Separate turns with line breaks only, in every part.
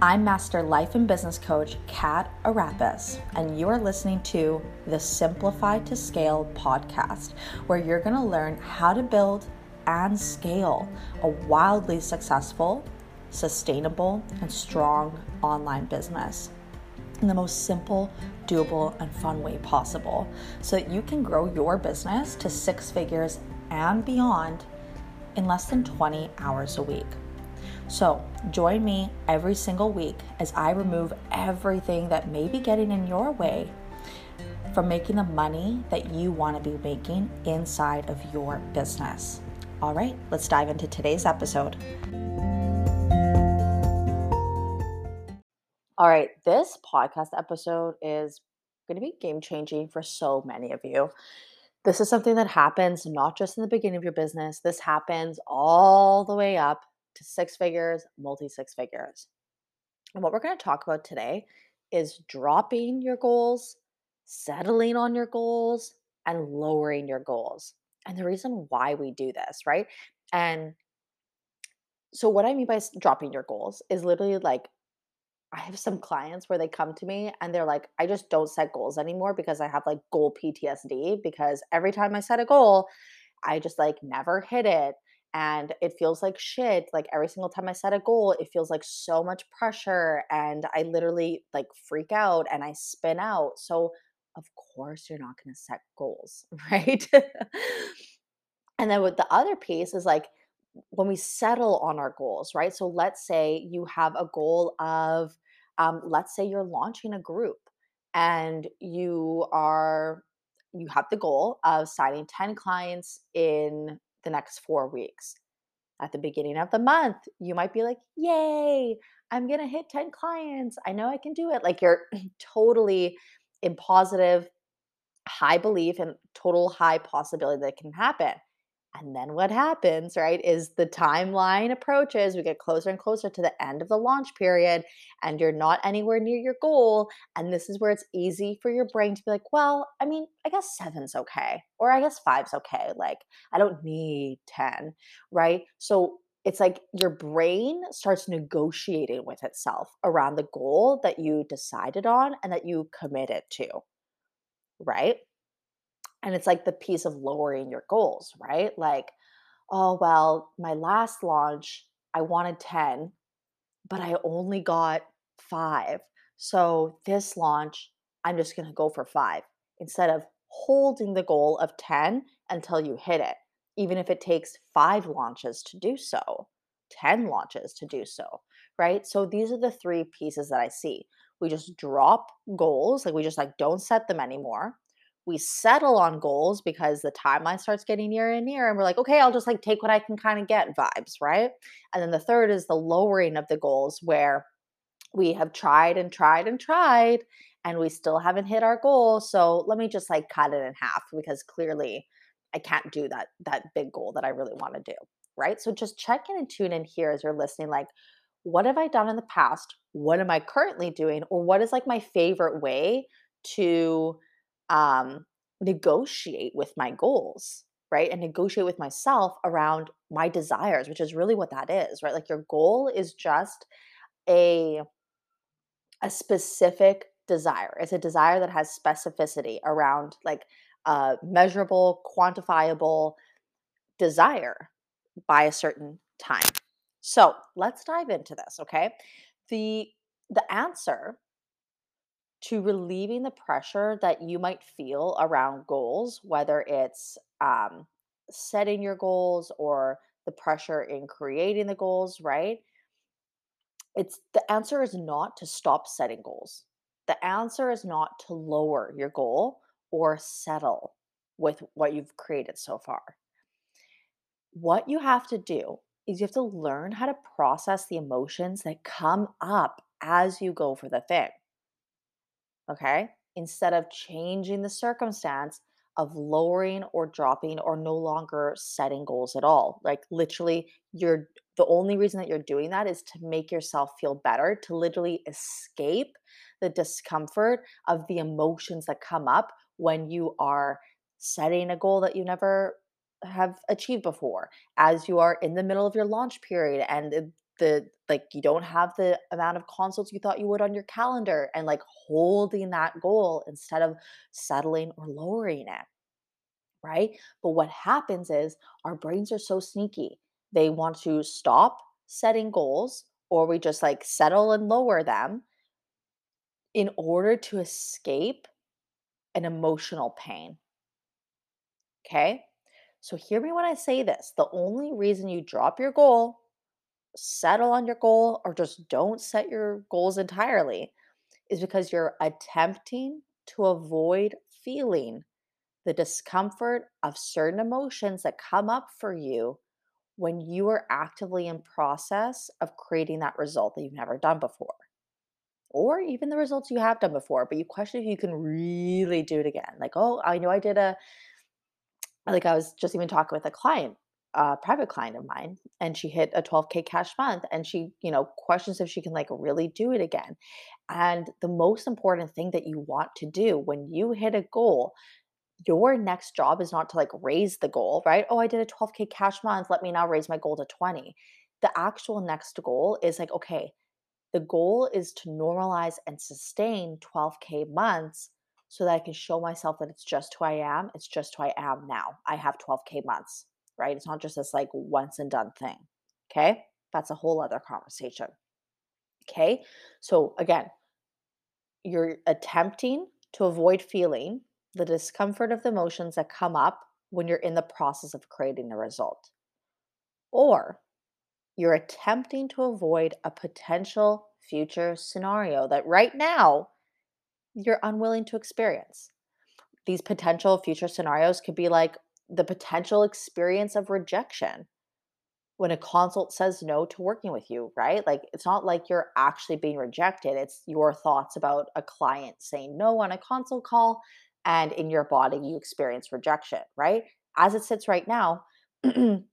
I'm Master Life and Business Coach Kat Arapis, and you are listening to the Simplify to Scale podcast, where you're going to learn how to build and scale a wildly successful, sustainable, and strong online business in the most simple, doable, and fun way possible so that you can grow your business to six figures and beyond in less than 20 hours a week. So, join me every single week as I remove everything that may be getting in your way from making the money that you want to be making inside of your business. All right, let's dive into today's episode. All right, this podcast episode is going to be game changing for so many of you. This is something that happens not just in the beginning of your business, this happens all the way up to six figures, multi six figures. And what we're going to talk about today is dropping your goals, settling on your goals, and lowering your goals. And the reason why we do this, right? And so, what I mean by dropping your goals is literally like I have some clients where they come to me and they're like, I just don't set goals anymore because I have like goal PTSD because every time I set a goal, I just like never hit it and it feels like shit like every single time i set a goal it feels like so much pressure and i literally like freak out and i spin out so of course you're not going to set goals right? And then with the other piece is like when we settle on our goals right? So let's say you have a goal of um, let's say you're launching a group and you are you have the goal of signing 10 clients in the next four weeks. At the beginning of the month, you might be like, Yay, I'm going to hit 10 clients. I know I can do it. Like you're totally in positive, high belief and total high possibility that can happen. And then what happens, right, is the timeline approaches. We get closer and closer to the end of the launch period, and you're not anywhere near your goal. And this is where it's easy for your brain to be like, well, I mean, I guess seven's okay, or I guess five's okay. Like, I don't need 10, right? So it's like your brain starts negotiating with itself around the goal that you decided on and that you committed to, right? And it's like the piece of lowering your goals, right? Like, oh, well, my last launch, I wanted 10, but I only got five. So this launch, I'm just going to go for five instead of holding the goal of 10 until you hit it, even if it takes five launches to do so, 10 launches to do so, right? So these are the three pieces that I see. We just drop goals, like we just like don't set them anymore we settle on goals because the timeline starts getting nearer and nearer and we're like okay i'll just like take what i can kind of get vibes right? And then the third is the lowering of the goals where we have tried and tried and tried and we still haven't hit our goal so let me just like cut it in half because clearly i can't do that that big goal that i really want to do right? So just check in and tune in here as you're listening like what have i done in the past? What am i currently doing? or what is like my favorite way to um, negotiate with my goals, right? And negotiate with myself around my desires, which is really what that is, right? Like your goal is just a a specific desire. It's a desire that has specificity around like a measurable, quantifiable desire by a certain time. So let's dive into this, okay? The the answer to relieving the pressure that you might feel around goals, whether it's um, setting your goals or the pressure in creating the goals, right? It's the answer is not to stop setting goals. The answer is not to lower your goal or settle with what you've created so far. What you have to do is you have to learn how to process the emotions that come up as you go for the thing okay? Instead of changing the circumstance of lowering or dropping or no longer setting goals at all. Like literally, you're the only reason that you're doing that is to make yourself feel better, to literally escape the discomfort of the emotions that come up when you are setting a goal that you never have achieved before as you are in the middle of your launch period and the like you don't have the amount of consults you thought you would on your calendar and like holding that goal instead of settling or lowering it right? But what happens is our brains are so sneaky. They want to stop setting goals or we just like settle and lower them in order to escape an emotional pain. Okay? So hear me when i say this the only reason you drop your goal settle on your goal or just don't set your goals entirely is because you're attempting to avoid feeling the discomfort of certain emotions that come up for you when you are actively in process of creating that result that you've never done before or even the results you have done before but you question if you can really do it again. Like oh i know i did a like i was just even talking with a client a private client of mine and she hit a 12k cash month and she you know questions if she can like really do it again. And the most important thing that you want to do when you hit a goal your next job is not to like raise the goal right? Oh i did a 12k cash month let me now raise my goal to 20 the actual next goal is like okay the goal is to normalize and sustain 12k months so that i can show myself that it's just who i am it's just who i am now. I have 12k months right? It's not just this like once and done thing. Okay. That's a whole other conversation. Okay. So again, you're attempting to avoid feeling the discomfort of the emotions that come up when you're in the process of creating a result. Or you're attempting to avoid a potential future scenario that right now you're unwilling to experience. These potential future scenarios could be like, the potential experience of rejection when a consult says no to working with you, right? Like it's not like you're actually being rejected. It's your thoughts about a client saying no on a consult call and in your body you experience rejection, right? As it sits right now, you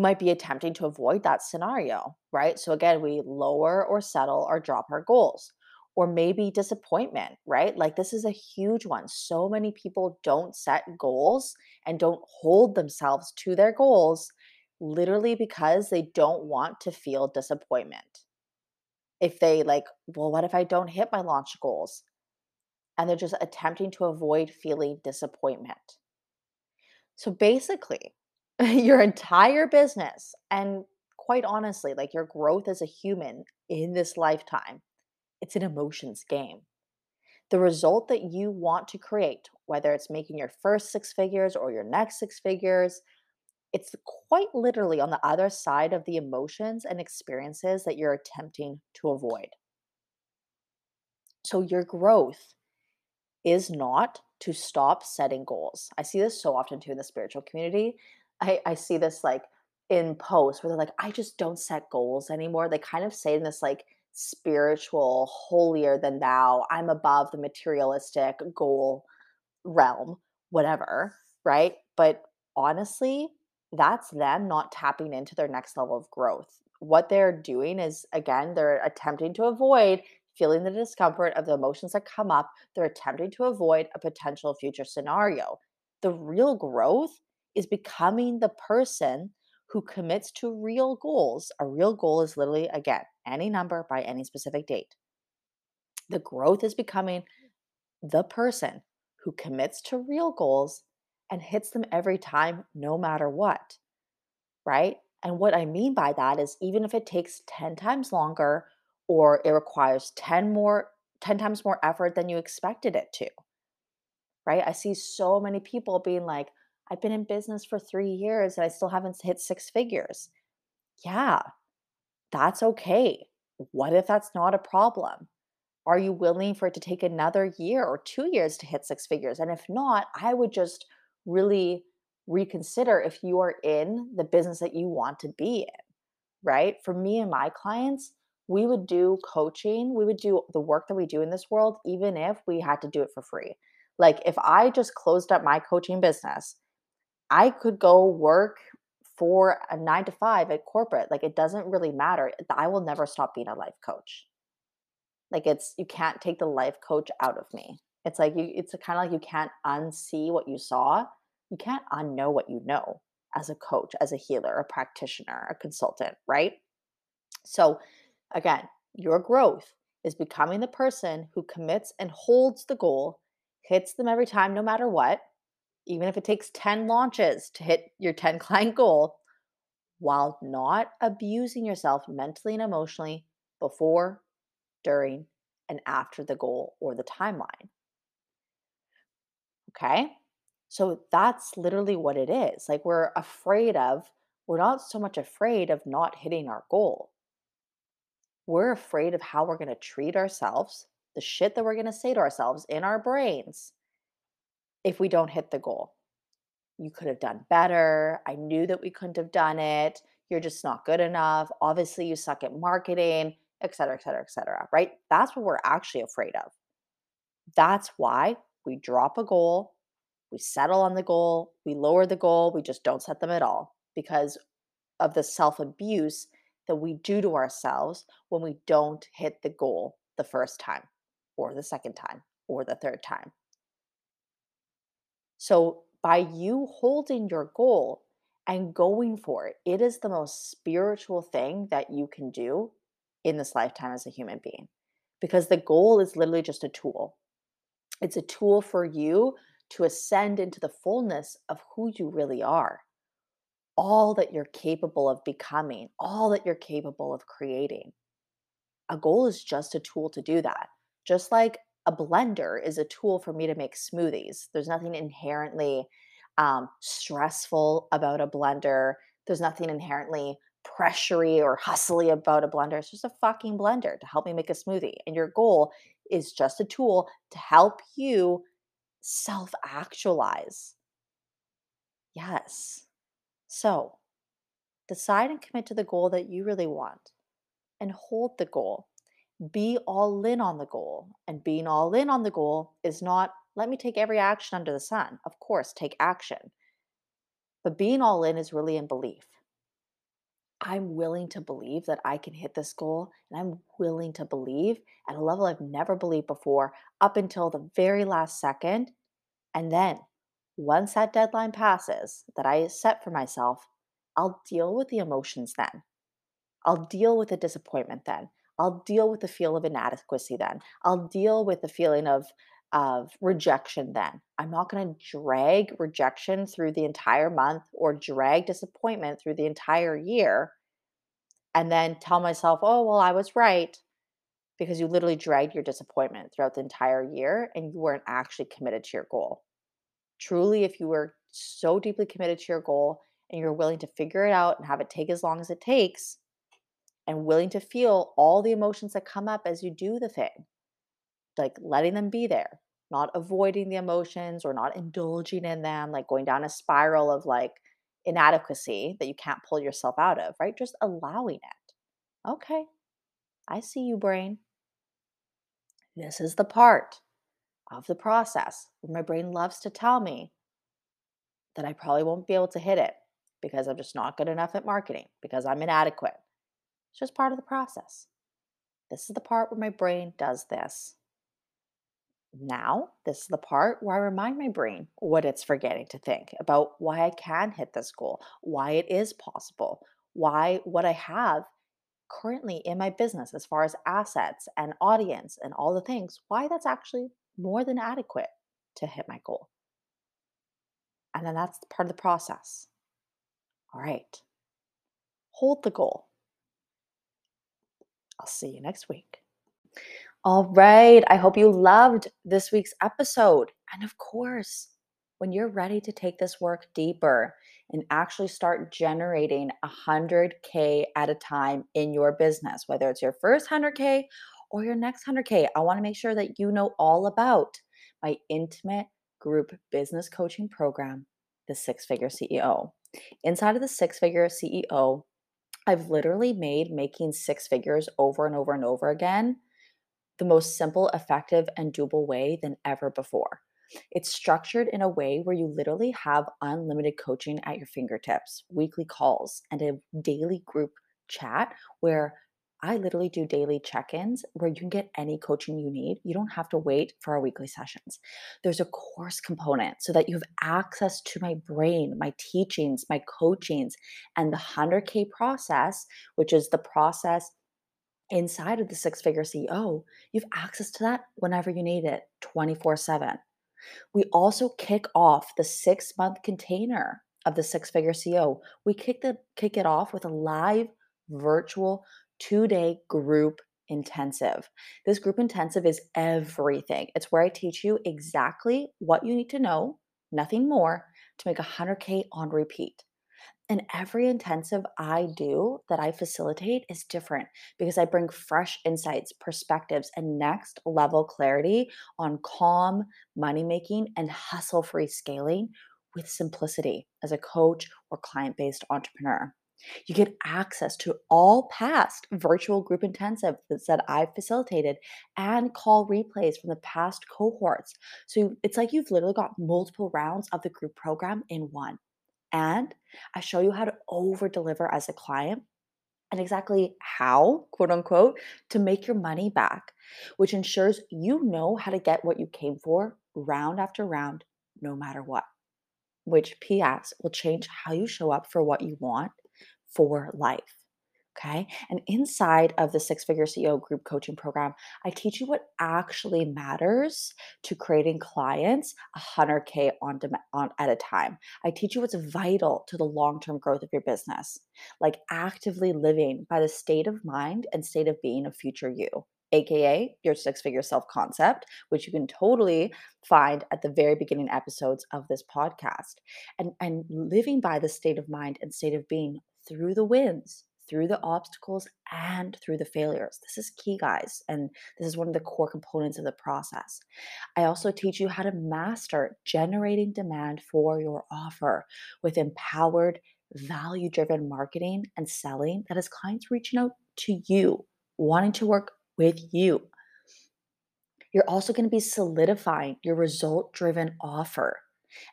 might be attempting to avoid that scenario, right? So again, we lower or settle or drop our goals or maybe disappointment, right? Like this is a huge one. So many people don't set goals and don't hold themselves to their goals literally because they don't want to feel disappointment. If they like, well, what if I don't hit my launch goals? And they're just attempting to avoid feeling disappointment. So basically, your entire business and quite honestly, like your growth as a human in this lifetime it's an emotions game. The result that you want to create, whether it's making your first six figures or your next six figures, it's quite literally on the other side of the emotions and experiences that you're attempting to avoid. So, your growth is not to stop setting goals. I see this so often too in the spiritual community. I, I see this like in posts where they're like, I just don't set goals anymore. They kind of say in this like spiritual, holier than thou, I'm above the materialistic goal realm, whatever, right? But honestly, that's them not tapping into their next level of growth. What they're doing is, again, they're attempting to avoid feeling the discomfort of the emotions that come up. They're attempting to avoid a potential future scenario. The real growth is becoming the person who commits to real goals. A real goal is literally, again, any number by any specific date. The growth is becoming the person who commits to real goals and hits them every time, no matter what. Right? And what I mean by that is even if it takes 10 times longer or it requires 10 more 10 times more effort than you expected it to. Right? I see so many people being like, I've been in business for three years and I still haven't hit six figures. Yeah, that's okay. What if that's not a problem? Are you willing for it to take another year or two years to hit six figures? And if not, I would just really reconsider if you are in the business that you want to be in, right? For me and my clients, we would do coaching, we would do the work that we do in this world, even if we had to do it for free. Like if I just closed up my coaching business I could go work for a nine to five at corporate. Like it doesn't really matter. I will never stop being a life coach. Like it's you can't take the life coach out of me. It's like you it's kind of like you can't unsee what you saw. You can't unknow what you know as a coach, as a healer, a practitioner, a consultant, right? So, again, your growth is becoming the person who commits and holds the goal, hits them every time, no matter what, even if it takes 10 launches to hit your 10 client goal, while not abusing yourself mentally and emotionally before, during, and after the goal or the timeline. Okay. So that's literally what it is. Like we're afraid of, we're not so much afraid of not hitting our goal. We're afraid of how we're going to treat ourselves, the shit that we're going to say to ourselves in our brains if we don't hit the goal. You could have done better. I knew that we couldn't have done it. You're just not good enough. Obviously, you suck at marketing, et cetera, et cetera, et cetera, right? That's what we're actually afraid of. That's why we drop a goal, we settle on the goal, we lower the goal, we just don't set them at all because of the self abuse that we do to ourselves when we don't hit the goal the first time or the second time or the third time. So, by you holding your goal and going for it, it is the most spiritual thing that you can do in this lifetime as a human being because the goal is literally just a tool. It's a tool for you to ascend into the fullness of who you really are, all that you're capable of becoming, all that you're capable of creating. A goal is just a tool to do that. Just like a blender is a tool for me to make smoothies. There's nothing inherently um, stressful about a blender. There's nothing inherently pressury or hustly about a blender. It's just a fucking blender to help me make a smoothie. And your goal is just a tool to help you self actualize. Yes. So decide and commit to the goal that you really want and hold the goal. Be all in on the goal. And being all in on the goal is not let me take every action under the sun. Of course, take action. But being all in is really in belief. I'm willing to believe that I can hit this goal, and I'm willing to believe at a level I've never believed before up until the very last second. And then, once that deadline passes that I set for myself, I'll deal with the emotions then. I'll deal with the disappointment then. I'll deal with the feel of inadequacy then. I'll deal with the feeling of of rejection then. I'm not going to drag rejection through the entire month or drag disappointment through the entire year and then tell myself, oh, well, I was right because you literally dragged your disappointment throughout the entire year and you weren't actually committed to your goal. Truly, if you were so deeply committed to your goal and you're willing to figure it out and have it take as long as it takes and willing to feel all the emotions that come up as you do the thing, like letting them be there, not avoiding the emotions or not indulging in them, like going down a spiral of like inadequacy that you can't pull yourself out of, right? Just allowing it. Okay, I see you, brain. This is the part of the process where my brain loves to tell me that I probably won't be able to hit it because I'm just not good enough at marketing, because I'm inadequate. It's just part of the process. This is the part where my brain does this. Now, this is the part where I remind my brain what it's forgetting to think about why I can hit this goal, why it is possible, why what I have currently in my business as far as assets and audience and all the things, why that's actually more than adequate to hit my goal. And then that's part of the process. All right. Hold the goal. I'll see you next week. All right. I hope you loved this week's episode. And of course, when you're ready to take this work deeper and actually start generating 100K at a time in your business, whether it's your first 100K or your next 100K, I want to make sure that you know all about my intimate group business coaching program, the Six Figure CEO. Inside of the Six Figure CEO, I've literally made making six figures over and over and over again the most simple, effective, and doable way than ever before. It's structured in a way where you literally have unlimited coaching at your fingertips, weekly calls, and a daily group chat where I literally do daily check ins where you can get any coaching you need. You don't have to wait for our weekly sessions. There's a course component so that you have access to my brain, my teachings, my coachings, and the 100K process, which is the process inside of the six figure CEO. You have access to that whenever you need it 24 7. We also kick off the six month container of the six figure CEO. We kick, the, kick it off with a live virtual two day group intensive. This group intensive is everything. It's where I teach you exactly what you need to know, nothing more, to make 100K on repeat. And every intensive I do that I facilitate is different because I bring fresh insights, perspectives, and next level clarity on calm money making and hustle free scaling with simplicity as a coach or client based entrepreneur. You get access to all past virtual group intensives that I've facilitated and call replays from the past cohorts. So it's like you've literally got multiple rounds of the group program in one. And I show you how to over deliver as a client and exactly how, quote unquote, to make your money back, which ensures you know how to get what you came for round after round, no matter what. Which, PS, will change how you show up for what you want for life. Okay. And inside of the six figure CEO group coaching program, I teach you what actually matters to creating clients 100K on, on at a time. I teach you what's vital to the long term growth of your business, like actively living by the state of mind and state of being of future you. AKA your six figure self concept, which you can totally find at the very beginning episodes of this podcast. And, and living by the state of mind and state of being through the wins, through the obstacles, and through the failures. This is key, guys. And this is one of the core components of the process. I also teach you how to master generating demand for your offer with empowered, value driven marketing and selling that has clients reaching out to you, wanting to work with you. You're also going to be solidifying your result driven offer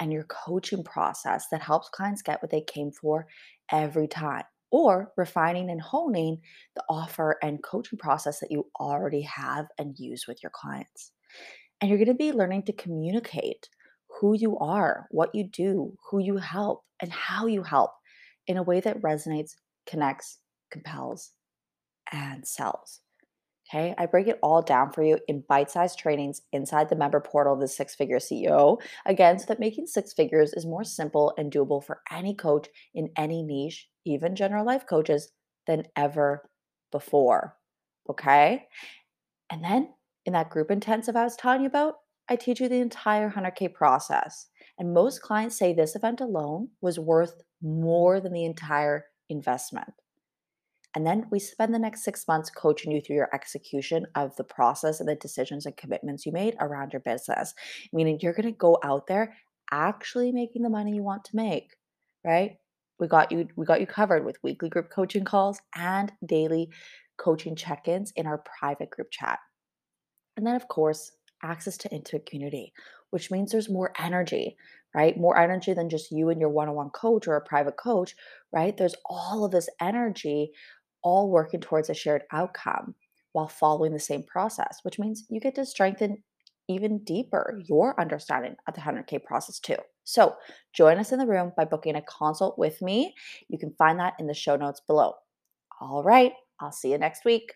and your coaching process that helps clients get what they came for every time, or refining and honing the offer and coaching process that you already have and use with your clients. And you're going to be learning to communicate who you are, what you do, who you help, and how you help in a way that resonates, connects, compels, and sells. Okay, I break it all down for you in bite sized trainings inside the member portal of the Six Figure CEO. Again, so that making six figures is more simple and doable for any coach in any niche, even general life coaches, than ever before. Okay, and then in that group intensive I was telling you about, I teach you the entire 100K process. And most clients say this event alone was worth more than the entire investment. And then we spend the next six months coaching you through your execution of the process and the decisions and commitments you made around your business. Meaning you're going to go out there actually making the money you want to make, right? We got you we got you covered with weekly group coaching calls and daily coaching check-ins in our private group chat. And then of course, access to intimate community, which means there's more energy, right? More energy than just you and your one on one coach or a private coach, right? There's all of this energy all working towards a shared outcome while following the same process, which means you get to strengthen even deeper your understanding of the 100K process too. So, join us in the room by booking a consult with me. You can find that in the show notes below. All right, I'll see you next week.